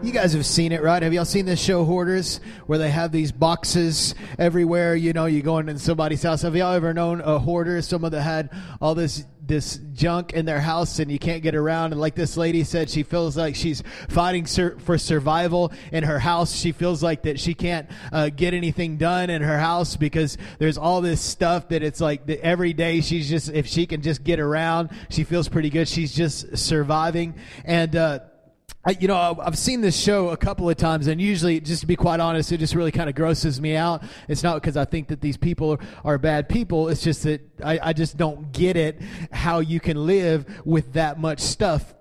You guys have seen it, right? Have y'all seen this show Hoarders, where they have these boxes everywhere? You know, you go into somebody's house. Have y'all ever known a hoarder, someone that had all this this junk in their house and you can't get around? And like this lady said, she feels like she's fighting sur- for survival in her house. She feels like that she can't uh, get anything done in her house because there's all this stuff that it's like that every day she's just if she can just get around, she feels pretty good. She's just surviving and. uh I, you know, I've seen this show a couple of times, and usually, just to be quite honest, it just really kind of grosses me out. It's not because I think that these people are, bad people. It's just that I, I just don't get it how you can live with that much stuff.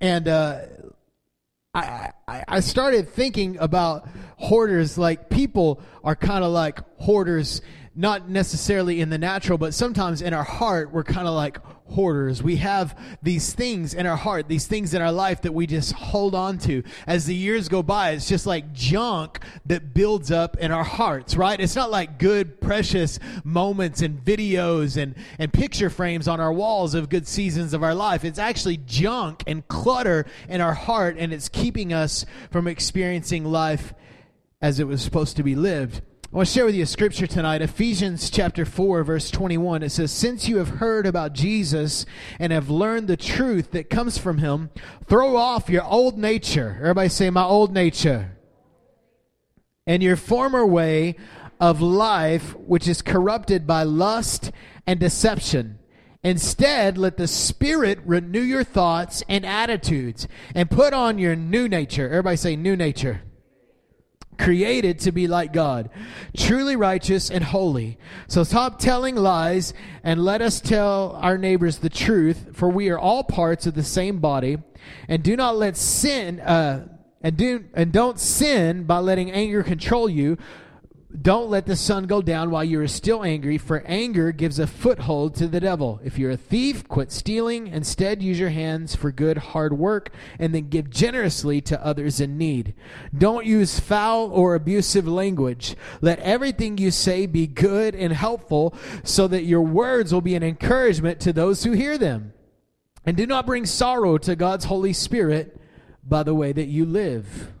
And uh, I, I, I started thinking about hoarders. Like people are kind of like hoarders not necessarily in the natural, but sometimes in our heart, we're kind of like hoarders. We have these things in our heart, these things in our life that we just hold on to. As the years go by, it's just like junk that builds up in our hearts, right? It's not like good, precious moments and videos and, and picture frames on our walls of good seasons of our life. It's actually junk and clutter in our heart, and it's keeping us from experiencing life as it was supposed to be lived. I want to share with you a scripture tonight, Ephesians chapter 4, verse 21. It says, Since you have heard about Jesus and have learned the truth that comes from him, throw off your old nature. Everybody say, My old nature. And your former way of life, which is corrupted by lust and deception. Instead, let the Spirit renew your thoughts and attitudes and put on your new nature. Everybody say, New nature created to be like God, truly righteous and holy. So stop telling lies and let us tell our neighbors the truth, for we are all parts of the same body. And do not let sin, uh, and do and don't sin by letting anger control you don't let the sun go down while you are still angry, for anger gives a foothold to the devil. If you're a thief, quit stealing. Instead, use your hands for good, hard work, and then give generously to others in need. Don't use foul or abusive language. Let everything you say be good and helpful, so that your words will be an encouragement to those who hear them. And do not bring sorrow to God's Holy Spirit by the way that you live.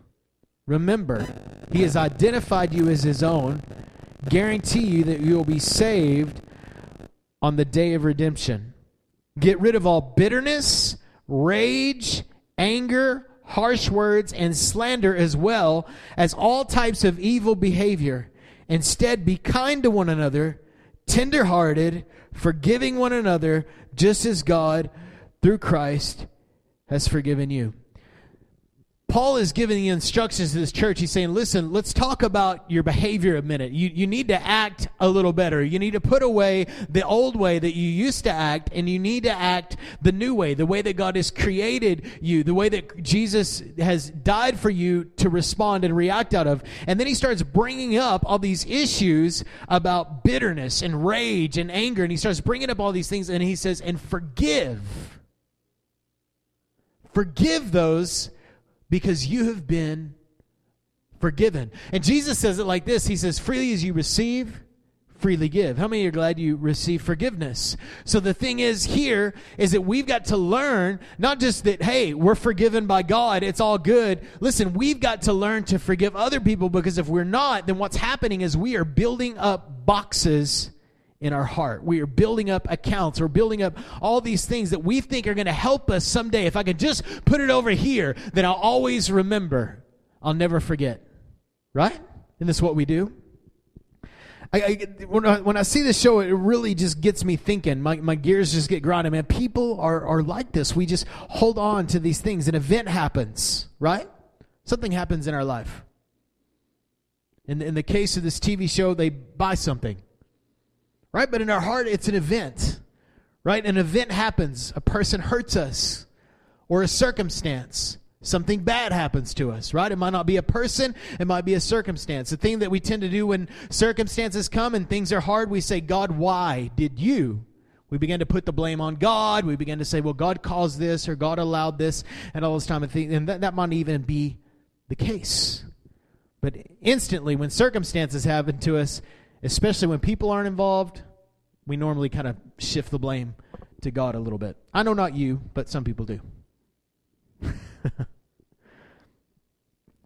Remember, He has identified you as His own, guarantee you that you will be saved on the day of redemption. Get rid of all bitterness, rage, anger, harsh words, and slander, as well as all types of evil behavior. Instead, be kind to one another, tenderhearted, forgiving one another, just as God, through Christ, has forgiven you. Paul is giving the instructions to this church. He's saying, listen, let's talk about your behavior a minute. You, you need to act a little better. You need to put away the old way that you used to act, and you need to act the new way, the way that God has created you, the way that Jesus has died for you to respond and react out of. And then he starts bringing up all these issues about bitterness and rage and anger, and he starts bringing up all these things, and he says, and forgive. Forgive those because you have been forgiven. And Jesus says it like this He says, Freely as you receive, freely give. How many are glad you receive forgiveness? So the thing is here is that we've got to learn not just that, hey, we're forgiven by God, it's all good. Listen, we've got to learn to forgive other people because if we're not, then what's happening is we are building up boxes in our heart. We are building up accounts. We're building up all these things that we think are going to help us someday. If I can just put it over here, then I'll always remember. I'll never forget. Right? Isn't this what we do? I, I, when, I, when I see this show, it really just gets me thinking. My, my gears just get grinding. Man, people are, are like this. We just hold on to these things. An event happens, right? Something happens in our life. In, in the case of this TV show, they buy something right? But in our heart, it's an event, right? An event happens, a person hurts us, or a circumstance. Something bad happens to us, right? It might not be a person, it might be a circumstance. The thing that we tend to do when circumstances come and things are hard, we say, God, why did you? We begin to put the blame on God. We begin to say, well, God caused this or God allowed this and all this time. Of thinking, and that, that might even be the case. But instantly, when circumstances happen to us, especially when people aren't involved, we normally kind of shift the blame to God a little bit. I know not you, but some people do.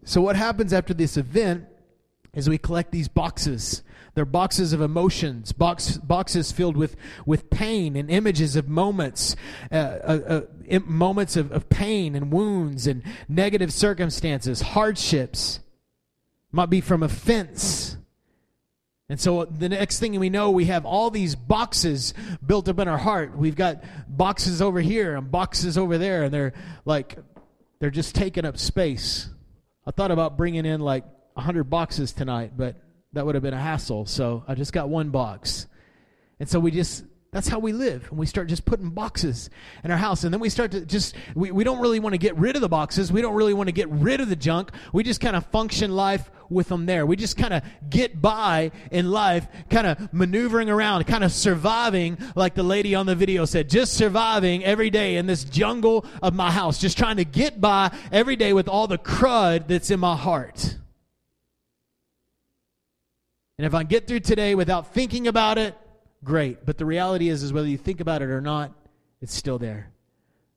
So, what happens after this event is we collect these boxes. They're boxes of emotions, box, boxes filled with, with pain and images of moments, uh, uh, uh, moments of, of pain and wounds and negative circumstances, hardships. Might be from offense. And so the next thing we know, we have all these boxes built up in our heart. We've got boxes over here and boxes over there, and they're like, they're just taking up space. I thought about bringing in like 100 boxes tonight, but that would have been a hassle. So I just got one box. And so we just that's how we live. And we start just putting boxes in our house. And then we start to just, we, we don't really want to get rid of the boxes. We don't really want to get rid of the junk. We just kind of function life with them there. We just kind of get by in life, kind of maneuvering around, kind of surviving, like the lady on the video said, just surviving every day in this jungle of my house, just trying to get by every day with all the crud that's in my heart. And if I get through today without thinking about it, great. But the reality is, is whether you think about it or not, it's still there.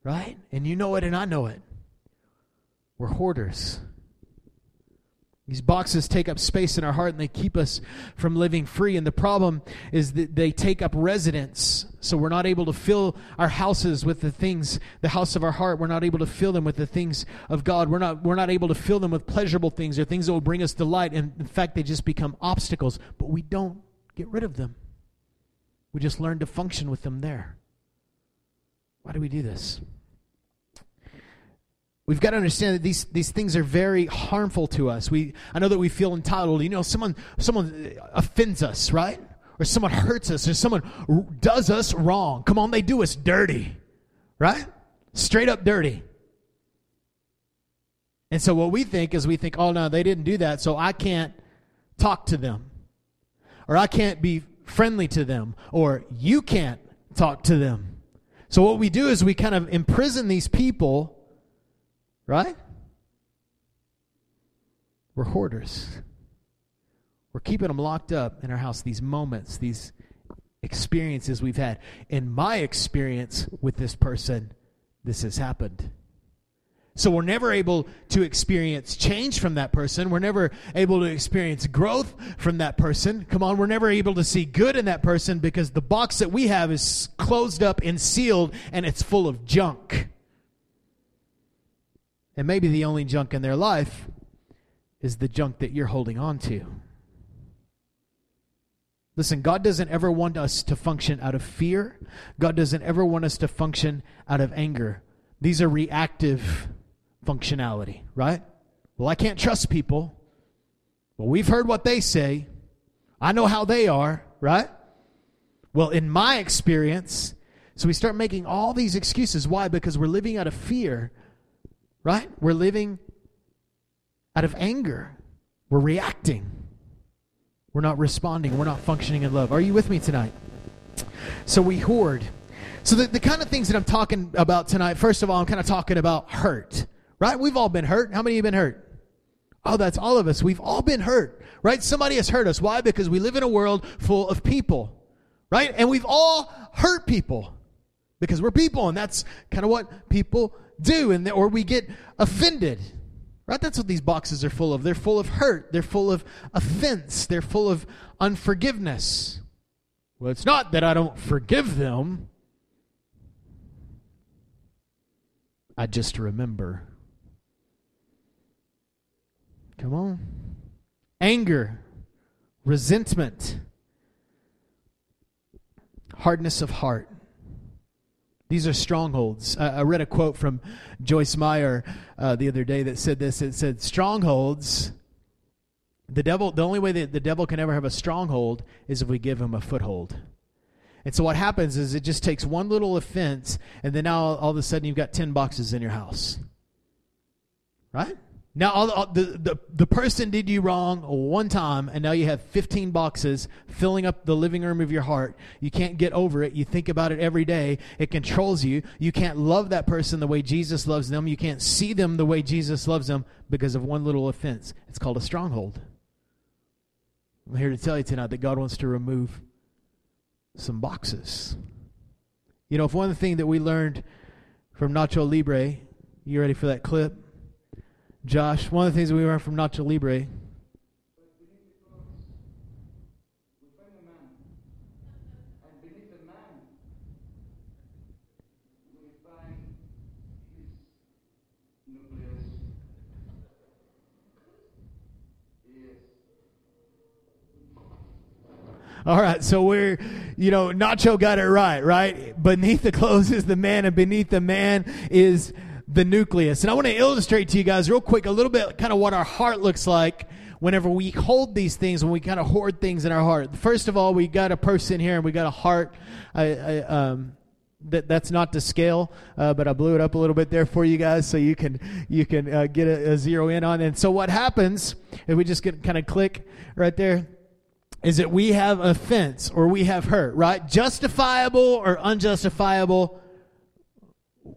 Right? And you know it and I know it. We're hoarders. These boxes take up space in our heart and they keep us from living free. And the problem is that they take up residence. So we're not able to fill our houses with the things, the house of our heart. We're not able to fill them with the things of God. We're not, we're not able to fill them with pleasurable things or things that will bring us delight. And in fact, they just become obstacles. But we don't get rid of them. We just learn to function with them there. Why do we do this? We've got to understand that these, these things are very harmful to us. We, I know that we feel entitled. You know, someone, someone uh, offends us, right? Or someone hurts us, or someone does us wrong. Come on, they do us dirty, right? Straight up dirty. And so what we think is we think, oh no, they didn't do that, so I can't talk to them. Or I can't be friendly to them. Or you can't talk to them. So what we do is we kind of imprison these people Right? We're hoarders. We're keeping them locked up in our house, these moments, these experiences we've had. In my experience with this person, this has happened. So we're never able to experience change from that person. We're never able to experience growth from that person. Come on, we're never able to see good in that person because the box that we have is closed up and sealed and it's full of junk. And maybe the only junk in their life is the junk that you're holding on to. Listen, God doesn't ever want us to function out of fear. God doesn't ever want us to function out of anger. These are reactive functionality, right? Well, I can't trust people. Well, we've heard what they say. I know how they are, right? Well, in my experience, so we start making all these excuses. Why? Because we're living out of fear right? We're living out of anger. We're reacting. We're not responding. We're not functioning in love. Are you with me tonight? So we hoard. So the, the kind of things that I'm talking about tonight, first of all, I'm kind of talking about hurt, right? We've all been hurt. How many of you been hurt? Oh, that's all of us. We've all been hurt, right? Somebody has hurt us. Why? Because we live in a world full of people, right? And we've all hurt people because we're people, and that's kind of what people do, and or we get offended. Right? That's what these boxes are full of. They're full of hurt. They're full of offense. They're full of unforgiveness. Well, it's not that I don't forgive them. I just remember. Come on. Anger, resentment, hardness of heart. These are strongholds. I, I read a quote from Joyce Meyer uh, the other day that said this. It said, Strongholds, the devil, the only way that the devil can ever have a stronghold is if we give him a foothold. And so what happens is it just takes one little offense, and then now all of a sudden you've got 10 boxes in your house. Right? Now, all, the, the, the person did you wrong one time, and now you have 15 boxes filling up the living room of your heart. You can't get over it. You think about it every day. It controls you. You can't love that person the way Jesus loves them. You can't see them the way Jesus loves them because of one little offense. It's called a stronghold. I'm here to tell you tonight that God wants to remove some boxes. You know, if one thing that we learned from Nacho Libre, you ready for that clip? Josh, one of the things we learned from Nacho Libre All right, so we're, you know, Nacho got it right, right? Beneath the clothes is the man, and beneath the man is the nucleus. And I want to illustrate to you guys real quick a little bit kind of what our heart looks like whenever we hold these things, when we kind of hoard things in our heart. First of all, we got a person here and we got a heart. I, I, um, that that's not to scale, uh, but I blew it up a little bit there for you guys, so you can you can uh, get a, a, zero in on. And so what happens if we just get kind of click right there? is that we have offense or we have hurt, right? Justifiable or unjustifiable,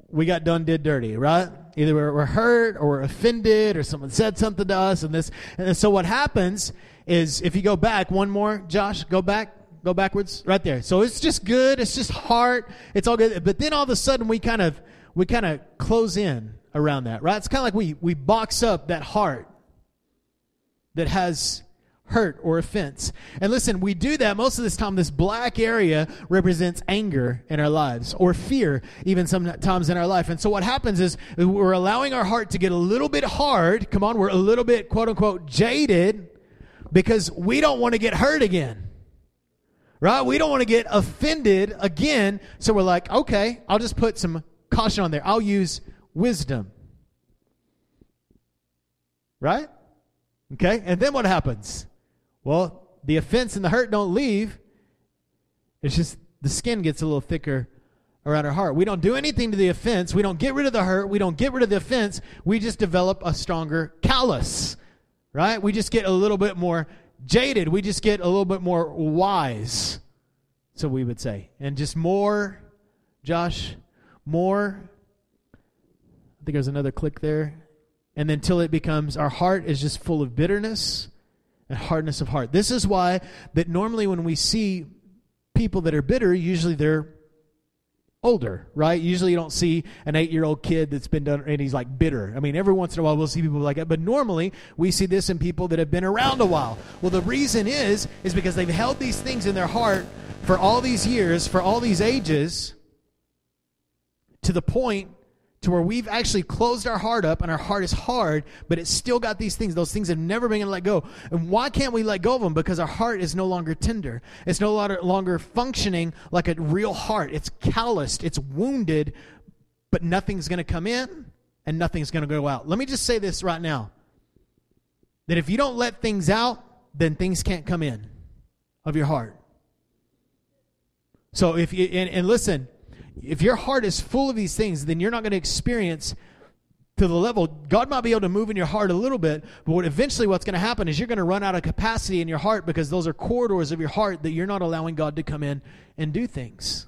we got done, did dirty, right? Either we're, hurt or we're offended or someone said something to us and this. And so what happens is if you go back, one more, Josh, go back, go backwards, right there. So it's just good. It's just heart. It's all good. But then all of a sudden we kind of, we kind of close in around that, right? It's kind of like we, we box up that heart that has hurt or offense. And listen, we do that most of this time. This black area represents anger in our lives or fear, even sometimes in our life. And so what happens is we're allowing our heart to get a little bit hard. Come on, we're a little bit quote unquote jaded because we don't want to get hurt again. Right? We don't want to get offended again. So we're like, okay, I'll just put some caution on there. I'll use wisdom. Right? Okay? And then what happens? Well, the offense and the hurt don't leave. It's just the skin gets a little thicker around our heart. We don't do anything to the offense. We don't get rid of the hurt. We don't get rid of the offense. We just develop a stronger callus, right? We just get a little bit more jaded. We just get a little bit more wise, so we would say. And just more, Josh, more. I think there's another click there. And then till it becomes, our heart is just full of bitterness and hardness of heart. This is why that normally when we see people that are bitter, usually they're older, right? Usually you don't see an eight year old kid that's been done and he's like bitter. I mean, every once in a while we'll see people like that, but normally we see this in people that have been around a while. Well, the reason is, is because they've held these things in their heart for all these years, for all these ages, to the point to where we've actually closed our heart up and our heart is hard, but it's still got these things. Those things have never been gonna let go. And why can't we let go of them? Because our heart is no longer tender. It's no longer functioning like a real heart. It's calloused, it's wounded, but nothing's going to come in and nothing's going to go out. Let me just say this right now that if you don't let things out, then things can't come in of your heart. So if you, and, and listen, if your heart is full of these things, then you're not going to experience to the level God might be able to move in your heart a little bit, but what eventually what's going to happen is you're going to run out of capacity in your heart because those are corridors of your heart that you're not allowing God to come in and do things.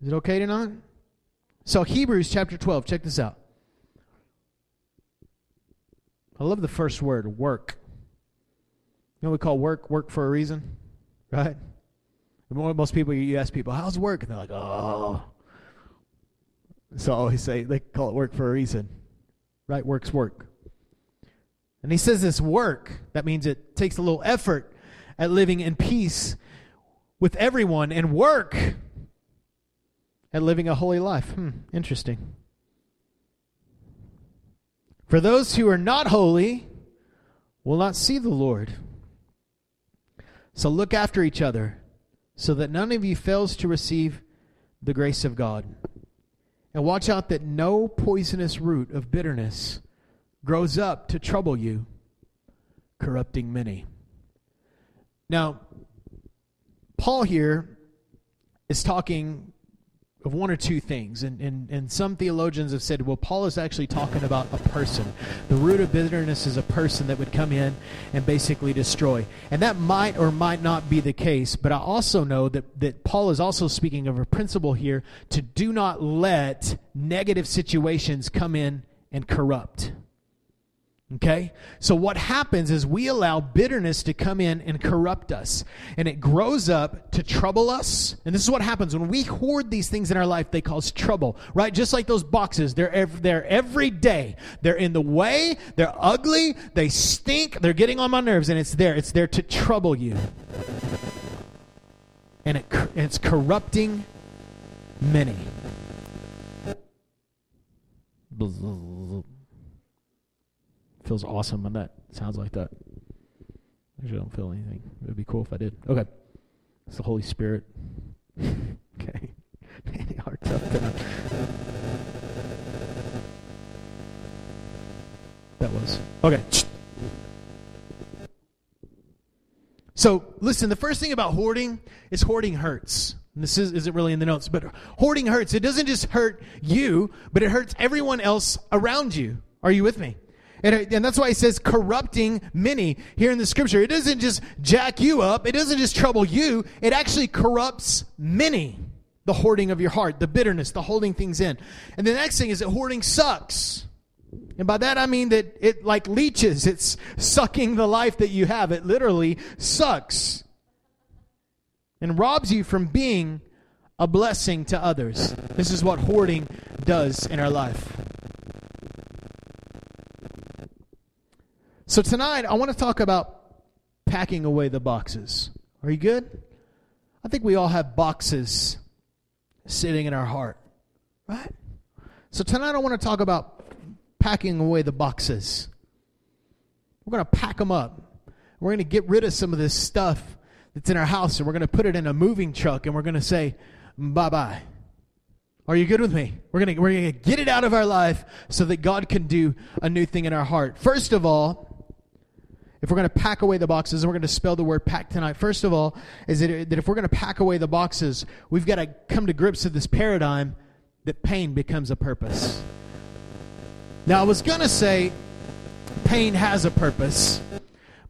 Is it okay tonight? So Hebrews chapter 12, check this out. I love the first word, work. You know we call work work for a reason, right? Most people, you ask people, how's work? And they're like, oh. So I always say, they call it work for a reason. Right? Work's work. And he says this work, that means it takes a little effort at living in peace with everyone and work at living a holy life. Hmm, interesting. For those who are not holy will not see the Lord. So look after each other so that none of you fails to receive the grace of God. And watch out that no poisonous root of bitterness grows up to trouble you, corrupting many. Now, Paul here is talking of one or two things. And, and, and some theologians have said, well, Paul is actually talking about a person. The root of bitterness is a person that would come in and basically destroy. And that might or might not be the case, but I also know that, that Paul is also speaking of a principle here to do not let negative situations come in and corrupt. Okay? So what happens is we allow bitterness to come in and corrupt us. And it grows up to trouble us. And this is what happens when we hoard these things in our life, they cause trouble, right? Just like those boxes, they're ev- they're every day. They're in the way, they're ugly, they stink, they're getting on my nerves and it's there. It's there to trouble you. And it it's corrupting many. Feels awesome when that sounds like that. Actually, I don't feel anything. It would be cool if I did. Okay. It's the Holy Spirit. okay. Man, are tough tonight. That was. Okay. So, listen, the first thing about hoarding is hoarding hurts. And this is, isn't really in the notes, but hoarding hurts. It doesn't just hurt you, but it hurts everyone else around you. Are you with me? And, and that's why he says corrupting many here in the scripture. It doesn't just jack you up, it doesn't just trouble you, it actually corrupts many. The hoarding of your heart, the bitterness, the holding things in. And the next thing is that hoarding sucks. And by that I mean that it like leeches, it's sucking the life that you have. It literally sucks and robs you from being a blessing to others. This is what hoarding does in our life. So tonight, I want to talk about packing away the boxes. Are you good? I think we all have boxes sitting in our heart, right? So tonight, I want to talk about packing away the boxes. We're going to pack them up. We're going to get rid of some of this stuff that's in our house, and we're going to put it in a moving truck, and we're going to say, bye bye. Are you good with me? We're going to, we're going to get it out of our life so that God can do a new thing in our heart. First of all, if we're going to pack away the boxes, and we're going to spell the word pack tonight, first of all, is that, that if we're going to pack away the boxes, we've got to come to grips with this paradigm that pain becomes a purpose. Now, I was going to say pain has a purpose,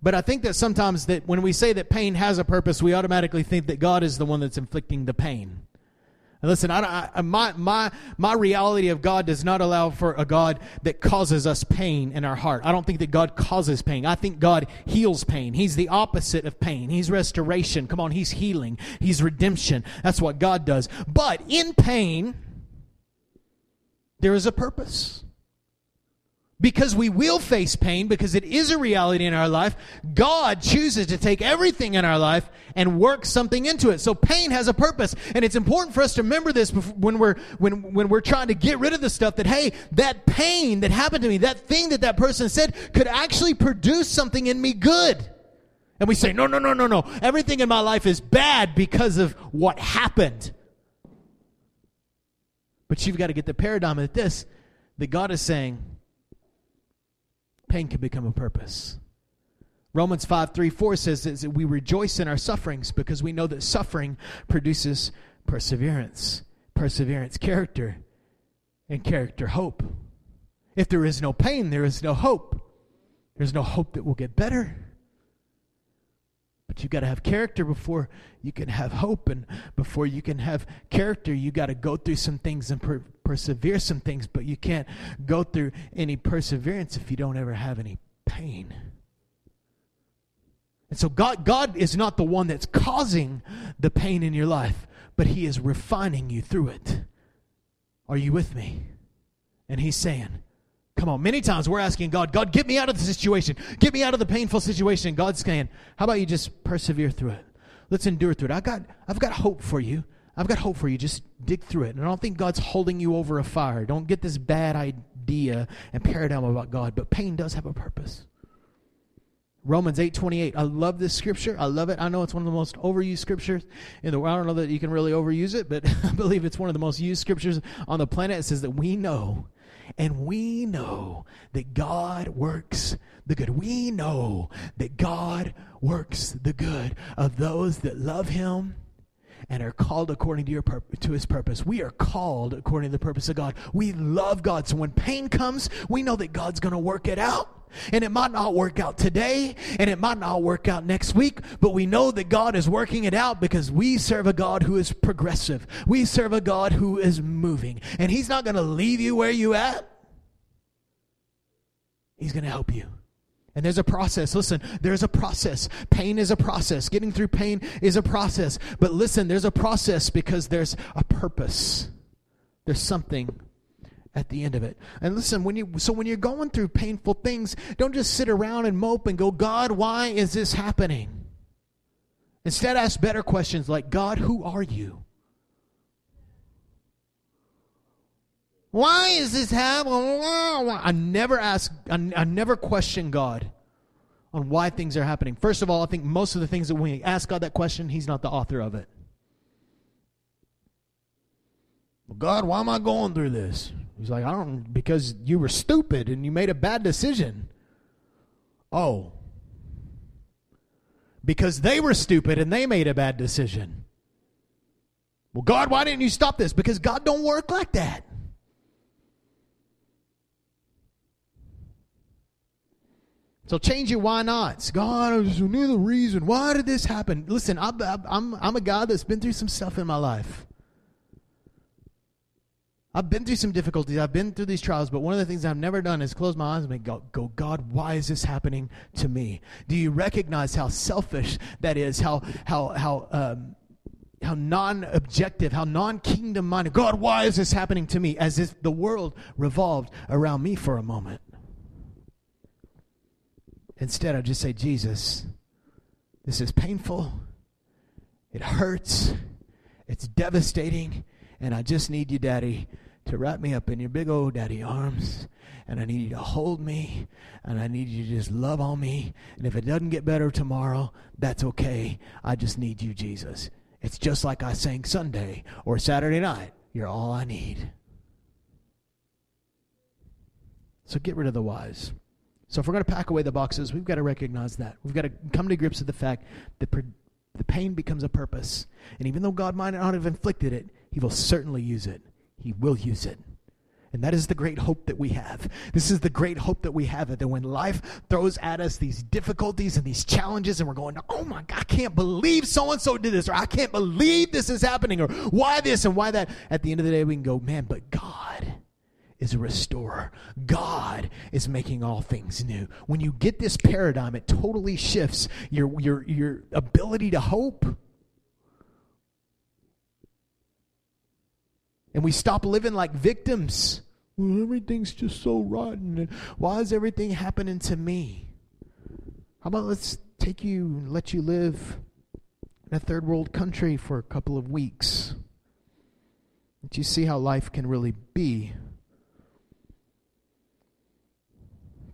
but I think that sometimes that when we say that pain has a purpose, we automatically think that God is the one that's inflicting the pain. Listen, I, I, my, my, my reality of God does not allow for a God that causes us pain in our heart. I don't think that God causes pain. I think God heals pain. He's the opposite of pain. He's restoration. Come on, He's healing. He's redemption. That's what God does. But in pain, there is a purpose because we will face pain, because it is a reality in our life, God chooses to take everything in our life and work something into it. So pain has a purpose, and it's important for us to remember this when we're when when we're trying to get rid of the stuff that hey, that pain that happened to me, that thing that that person said could actually produce something in me good. And we say, "No, no, no, no, no. Everything in my life is bad because of what happened." But you've got to get the paradigm of this that God is saying, pain can become a purpose. Romans 5 3 4 says that we rejoice in our sufferings because we know that suffering produces perseverance, perseverance, character, and character, hope. If there is no pain, there is no hope. There's no hope that we'll get better. But you've got to have character before you can have hope. And before you can have character, you got to go through some things and per- persevere some things. But you can't go through any perseverance if you don't ever have any pain. And so God, God is not the one that's causing the pain in your life, but He is refining you through it. Are you with me? And He's saying, Come on, many times we're asking God, God, get me out of the situation. Get me out of the painful situation. God's saying, How about you just persevere through it? Let's endure through it. I got I've got hope for you. I've got hope for you. Just dig through it. And I don't think God's holding you over a fire. Don't get this bad idea and paradigm about God, but pain does have a purpose. Romans 8:28. I love this scripture. I love it. I know it's one of the most overused scriptures in the world. I don't know that you can really overuse it, but I believe it's one of the most used scriptures on the planet. It says that we know and we know that God works the good. We know that God works the good of those that love him and are called according to your pur- to his purpose. We are called according to the purpose of God. We love God. So when pain comes, we know that God's going to work it out. And it might not work out today, and it might not work out next week, but we know that God is working it out because we serve a God who is progressive. We serve a God who is moving, and He's not going to leave you where you at. He's going to help you. And there's a process. Listen, there's a process. Pain is a process. Getting through pain is a process. But listen, there's a process because there's a purpose. There's something at the end of it. And listen, when you so when you're going through painful things, don't just sit around and mope and go, "God, why is this happening?" Instead, ask better questions like, "God, who are you?" Why is this happening? I never ask, I, I never question God on why things are happening. First of all, I think most of the things that we ask God that question, He's not the author of it. Well, God, why am I going through this? He's like, I don't, because you were stupid and you made a bad decision. Oh. Because they were stupid and they made a bad decision. Well, God, why didn't you stop this? Because God don't work like that. So change your why nots. God, I just knew the reason. Why did this happen? Listen, I'm, I'm, I'm a guy that's been through some stuff in my life. I've been through some difficulties. I've been through these trials, but one of the things I've never done is close my eyes and go, go, God, why is this happening to me? Do you recognize how selfish that is? How, how, how, um, how non-objective, how non-kingdom minded. God, why is this happening to me? As if the world revolved around me for a moment. Instead, I just say, Jesus, this is painful. It hurts. It's devastating. And I just need you, Daddy, to wrap me up in your big old daddy arms. And I need you to hold me. And I need you to just love on me. And if it doesn't get better tomorrow, that's okay. I just need you, Jesus. It's just like I sang Sunday or Saturday night. You're all I need. So get rid of the whys. So if we're going to pack away the boxes, we've got to recognize that. We've got to come to grips with the fact that the pain becomes a purpose. And even though God might not have inflicted it, He will certainly use it. He will use it. And that is the great hope that we have. This is the great hope that we have that when life throws at us these difficulties and these challenges, and we're going, oh my God, I can't believe so and so did this, or I can't believe this is happening, or why this and why that. At the end of the day, we can go, man, but God is a restorer. God is making all things new. When you get this paradigm, it totally shifts your, your, your ability to hope. And we stop living like victims. Well, everything's just so rotten. Why is everything happening to me? How about let's take you and let you live in a third world country for a couple of weeks? Let you see how life can really be.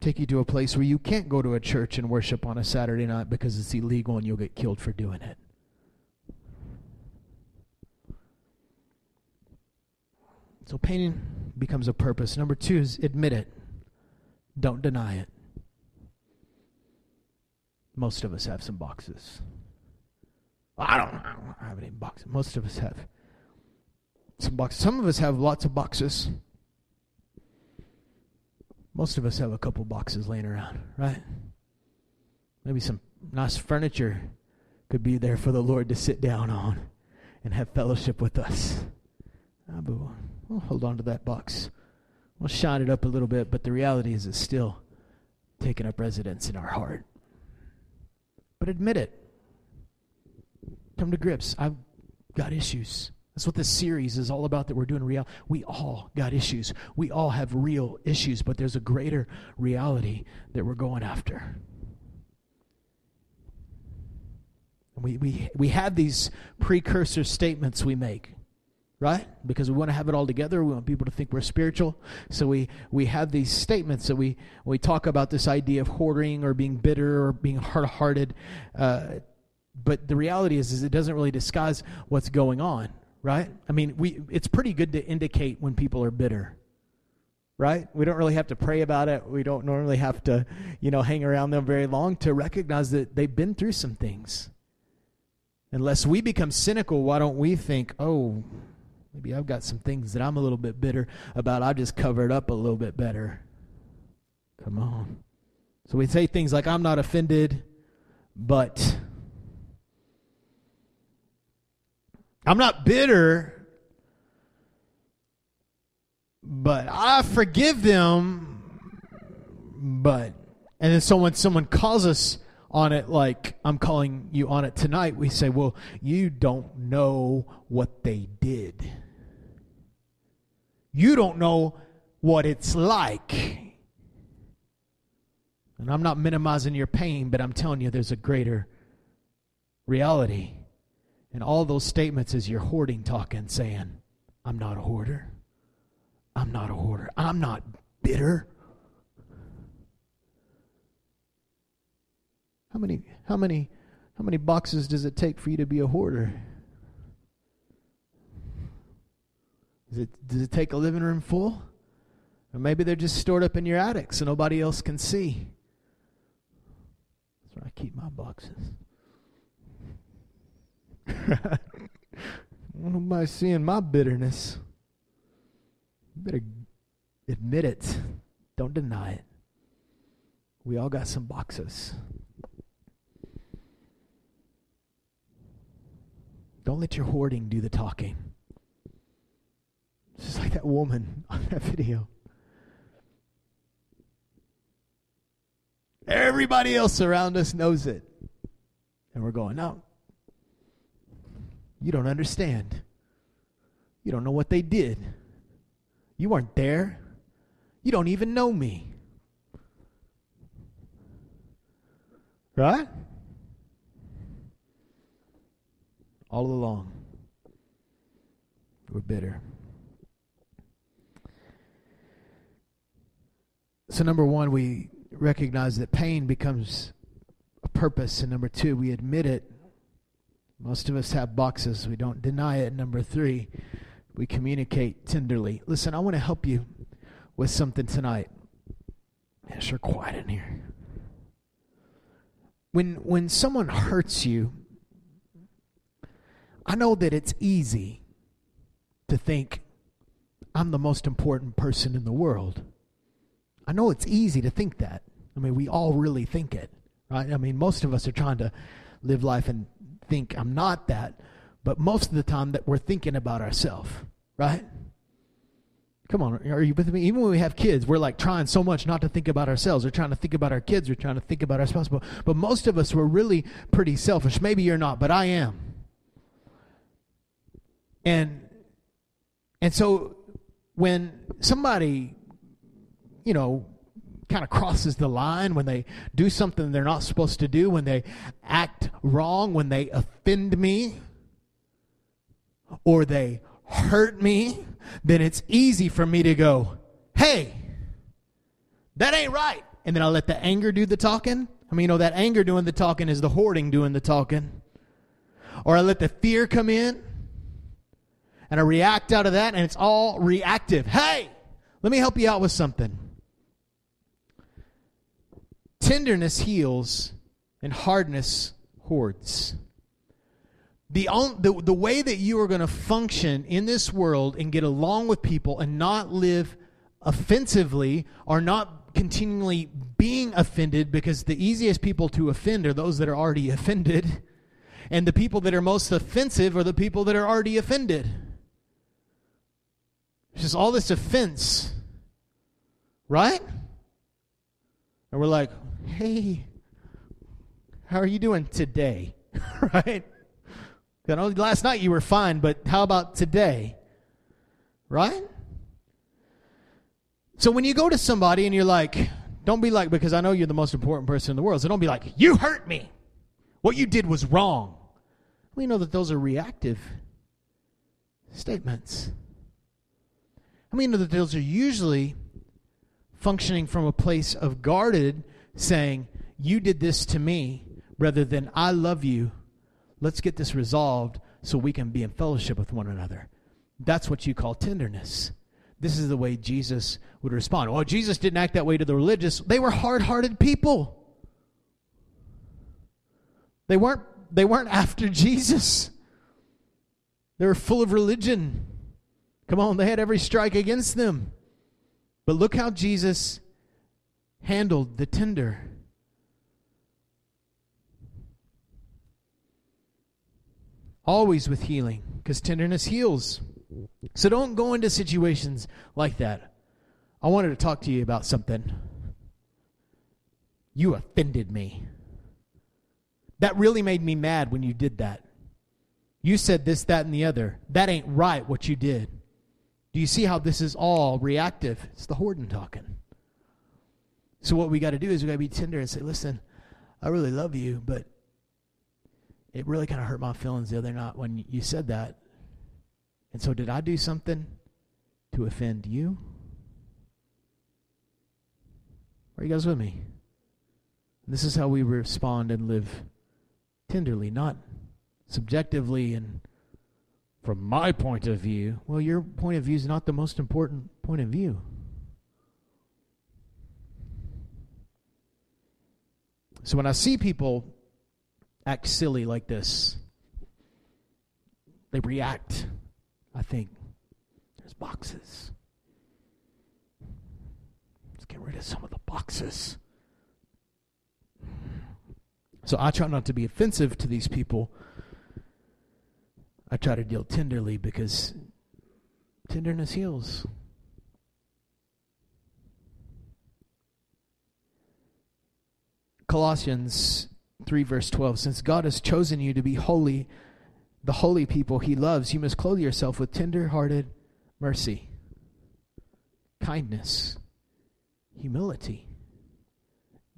Take you to a place where you can't go to a church and worship on a Saturday night because it's illegal and you'll get killed for doing it. So pain becomes a purpose. Number two is admit it. Don't deny it. Most of us have some boxes. I don't, I don't have any boxes. Most of us have some boxes. Some of us have lots of boxes. Most of us have a couple boxes laying around, right? Maybe some nice furniture could be there for the Lord to sit down on and have fellowship with us. Ah, but we'll hold on to that box. We'll shine it up a little bit, but the reality is it's still taking up residence in our heart. But admit it. Come to grips. I've got issues. That's what this series is all about that we're doing real. We all got issues. We all have real issues, but there's a greater reality that we're going after. We, we, we have these precursor statements we make, right? Because we want to have it all together. We want people to think we're spiritual. So we, we have these statements that we, we talk about this idea of hoarding or being bitter or being hard hearted. Uh, but the reality is, is it doesn't really disguise what's going on right? I mean, we it's pretty good to indicate when people are bitter. Right? We don't really have to pray about it. We don't normally have to, you know, hang around them very long to recognize that they've been through some things. Unless we become cynical, why don't we think, "Oh, maybe I've got some things that I'm a little bit bitter about. I just covered up a little bit better." Come on. So we say things like, "I'm not offended, but I'm not bitter, but I forgive them, but and then someone someone calls us on it like I'm calling you on it tonight, we say, "Well, you don't know what they did. You don't know what it's like." And I'm not minimizing your pain, but I'm telling you there's a greater reality. And all those statements is your hoarding talking, saying, I'm not a hoarder. I'm not a hoarder. I'm not bitter. How many how many how many boxes does it take for you to be a hoarder? Does it does it take a living room full? Or maybe they're just stored up in your attic so nobody else can see. That's where I keep my boxes. Nobody seeing my bitterness. You better admit it. Don't deny it. We all got some boxes. Don't let your hoarding do the talking. Just like that woman on that video. Everybody else around us knows it. And we're going, no. You don't understand. You don't know what they did. You weren't there. You don't even know me. Right? all along. We're bitter. So, number one, we recognize that pain becomes a purpose. And number two, we admit it. Most of us have boxes, we don't deny it. Number three, we communicate tenderly. Listen, I want to help you with something tonight. It's sure quiet in here. When when someone hurts you, I know that it's easy to think I'm the most important person in the world. I know it's easy to think that. I mean, we all really think it, right? I mean, most of us are trying to live life and think I'm not that, but most of the time that we're thinking about ourselves, right? Come on, are you with me? Even when we have kids, we're like trying so much not to think about ourselves. We're trying to think about our kids. We're trying to think about our spouse. But, but most of us were really pretty selfish. Maybe you're not, but I am. And and so when somebody, you know, kind of crosses the line, when they do something they're not supposed to do, when they act wrong, when they offend me, or they hurt me, then it's easy for me to go, hey, that ain't right. And then I'll let the anger do the talking. I mean, you know, that anger doing the talking is the hoarding doing the talking. Or I let the fear come in and I react out of that, and it's all reactive. Hey, let me help you out with something. Tenderness heals, and hardness hoards. The, the, the way that you are going to function in this world and get along with people and not live offensively or not continually being offended because the easiest people to offend are those that are already offended. And the people that are most offensive are the people that are already offended. It's just all this offense, right? And we're like, hey, how are you doing today? right? I know last night you were fine, but how about today? Right? So when you go to somebody and you're like, don't be like, because I know you're the most important person in the world, so don't be like, you hurt me. What you did was wrong. We know that those are reactive statements. I mean that those are usually functioning from a place of guarded saying, You did this to me, rather than I love you. Let's get this resolved so we can be in fellowship with one another. That's what you call tenderness. This is the way Jesus would respond. Well, Jesus didn't act that way to the religious. They were hard-hearted people. They weren't they weren't after Jesus. They were full of religion. Come on, they had every strike against them. But look how Jesus handled the tender. Always with healing, because tenderness heals. So don't go into situations like that. I wanted to talk to you about something You offended me. That really made me mad when you did that. You said this, that, and the other. That ain't right what you did. Do you see how this is all reactive? It's the hoarding talking. So what we got to do is we got to be tender and say, "Listen, I really love you, but it really kind of hurt my feelings the other night when you said that. And so did I do something to offend you? Are you guys with me? This is how we respond and live tenderly, not subjectively and from my point of view. Well, your point of view is not the most important point of view. So when I see people act silly like this, they react. I think there's boxes. Let's get rid of some of the boxes. So I try not to be offensive to these people. I try to deal tenderly because tenderness heals. Colossians 3, verse 12 Since God has chosen you to be holy, the holy people he loves, you must clothe yourself with tender hearted mercy, kindness, humility,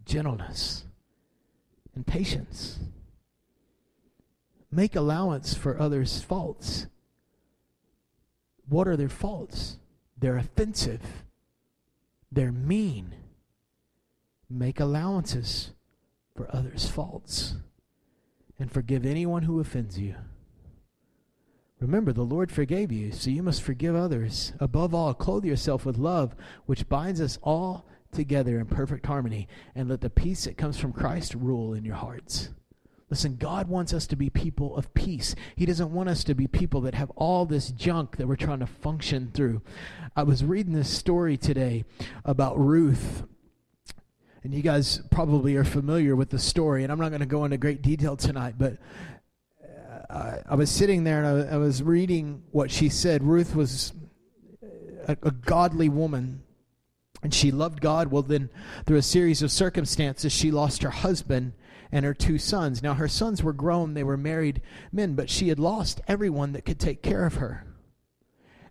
gentleness and patience. Make allowance for others' faults. What are their faults? They're offensive. They're mean. Make allowances for others' faults and forgive anyone who offends you. Remember, the Lord forgave you, so you must forgive others. Above all, clothe yourself with love, which binds us all together in perfect harmony, and let the peace that comes from Christ rule in your hearts. Listen, God wants us to be people of peace. He doesn't want us to be people that have all this junk that we're trying to function through. I was reading this story today about Ruth. And you guys probably are familiar with the story, and I'm not going to go into great detail tonight, but uh, I was sitting there and I, I, was reading what she said. Ruth was a, a godly woman and she loved God. Well, then, through a series of circumstances, she lost her husband and her two sons. Now, her sons were grown, they were married men, but she had lost everyone that could take care of her.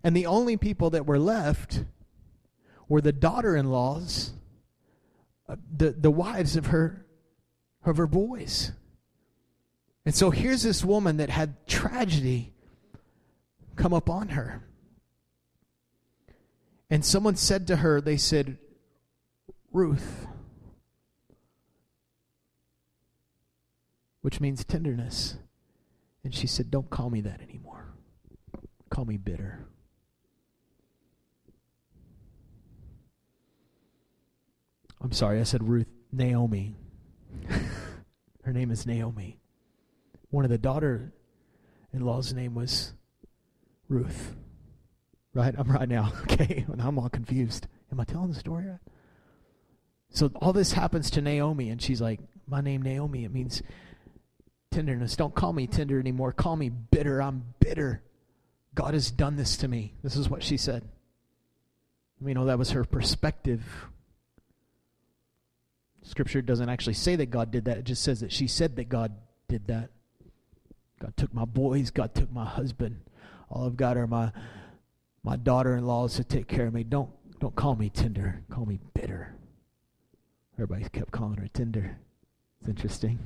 And the only people that were left were the daughter in laws, uh, the, the wives of her, of her boys. And so here's this woman that had tragedy come upon her. And someone said to her, they said, Ruth, which means tenderness. And she said, Don't call me that anymore. Call me bitter. I'm sorry, I said Ruth, Naomi. Her name is Naomi. One of the daughter in law's name was Ruth. Right? I'm right now. Okay. Now I'm all confused. Am I telling the story right? So all this happens to Naomi, and she's like, My name Naomi. It means tenderness. Don't call me tender anymore. Call me bitter. I'm bitter. God has done this to me. This is what she said. You know, that was her perspective. Scripture doesn't actually say that God did that. It just says that she said that God did that. God took my boys. God took my husband. All I've got are my my daughter-in-laws to take care of me. Don't don't call me tender. Call me bitter. Everybody kept calling her tender. It's interesting.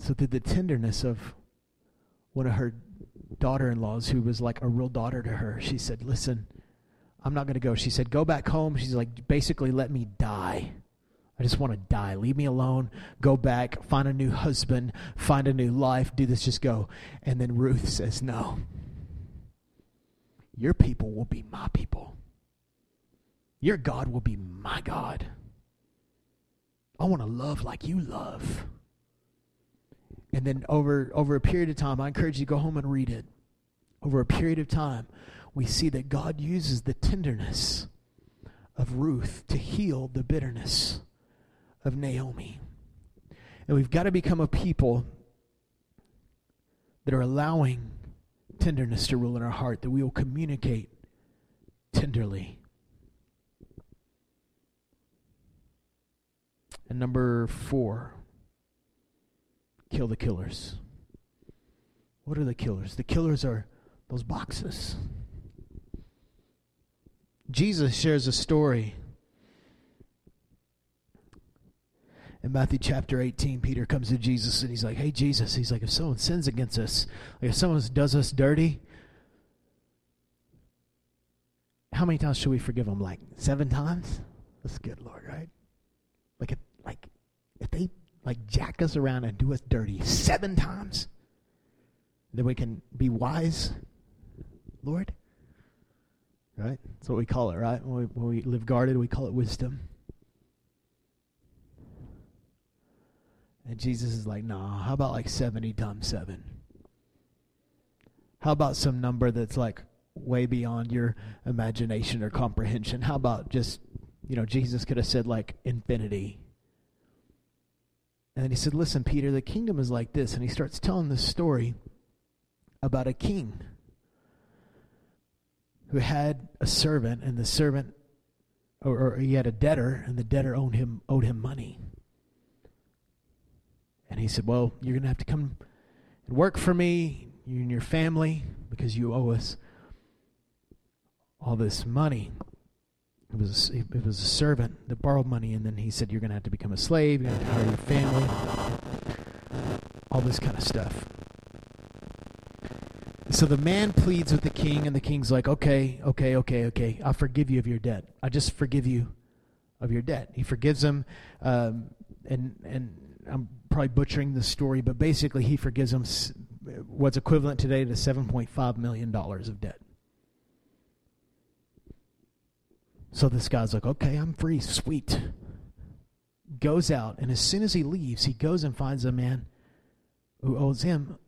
So did the tenderness of one of her daughter-in-laws who was like a real daughter to her. She said, "Listen, I'm not going to go." She said, "Go back home." She's like, "Basically, let me die." I just want to die. Leave me alone. Go back. Find a new husband. Find a new life. Do this. Just go. And then Ruth says, No. Your people will be my people. Your God will be my God. I want to love like you love. And then over, over a period of time, I encourage you to go home and read it. Over a period of time, we see that God uses the tenderness of Ruth to heal the bitterness of Naomi. And we've got to become a people that are allowing tenderness to rule in our heart, that we will communicate tenderly. And number four, kill the killers. What are the killers? The killers are those boxes. Jesus shares a story. In Matthew chapter 18, Peter comes to Jesus and he's like, Hey, Jesus, he's like, if someone sins against us, like if someone does us dirty, how many times should we forgive them? Like seven times? That's good, Lord, right? Like, if, like, if they like jack us around and do us dirty seven times, then we can be wise, Lord. Right? That's what we call it, right? When we, when we live guarded, we call it wisdom. And Jesus is like, nah, how about like 70 times 7? How about some number that's like way beyond your imagination or comprehension? How about just, you know, Jesus could have said like infinity. And then he said, listen, Peter, the kingdom is like this. And he starts telling this story about a king who had a servant, and the servant, or, or he had a debtor, and the debtor owed him owed him money. And he said, "Well, you're going to have to come and work for me, you and your family, because you owe us all this money." It was it was a servant that borrowed money, and then he said, "You're going to have to become a slave. You're going to have to hire your family, all this kind of stuff." So the man pleads with the king, and the king's like, okay, okay, okay, okay, I'll forgive you of your debt. I just forgive you of your debt. He forgives him, um, and and I'm probably butchering the story, but basically he forgives him what's equivalent today to 7.5 million dollars of debt. So this guy's like, okay, I'm free, sweet. Goes out, and as soon as he leaves, he goes and finds a man who owes him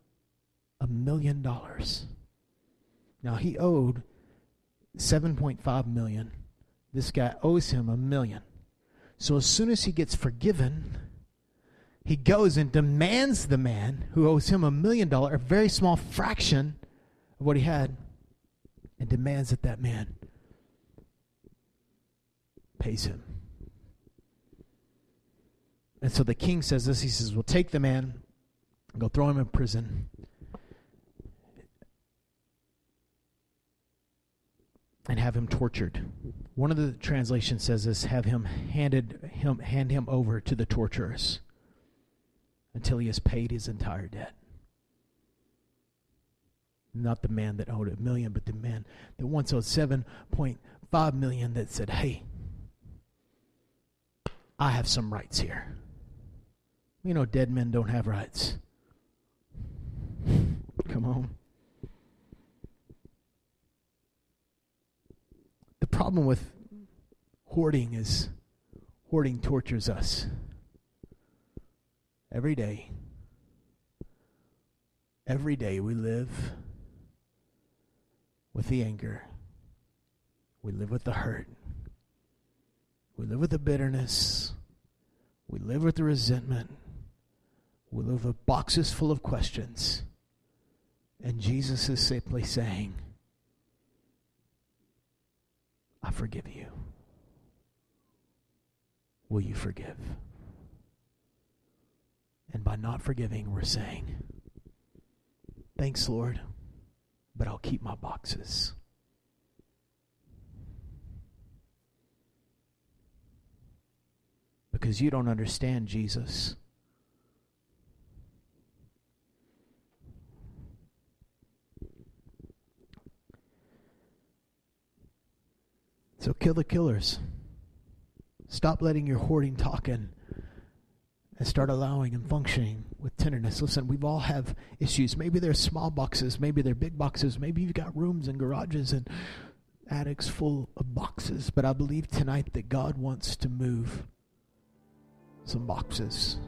a million dollars. Now he owed 7.5 million. This guy owes him a million. So as soon as he gets forgiven, he goes and demands the man who owes him a million dollar, a very small fraction of what he had, and demands that that man pays him. And so the king says this. He says, We'll take the man, go throw him in prison, and have him tortured. One of the translations says this have him handed him hand him over to the torturers until he has paid his entire debt. Not the man that owed a million, but the man that once owed 7.5 million that said, Hey, I have some rights here. You know, dead men don't have rights. Come on. The problem with hoarding is hoarding tortures us every day. Every day we live with the anger. We live with the hurt. We live with the bitterness. We live with the resentment. We live with boxes full of questions. And Jesus is simply saying, I forgive you. Will you forgive? And by not forgiving, we're saying, Thanks, Lord, but I'll keep my boxes. Because you don't understand Jesus. So kill the killers. Stop letting your hoarding talk in and start allowing and functioning with tenderness. Listen, we've all have issues. Maybe they're small boxes, maybe they're big boxes, maybe you've got rooms and garages and attics full of boxes. But I believe tonight that God wants to move some boxes.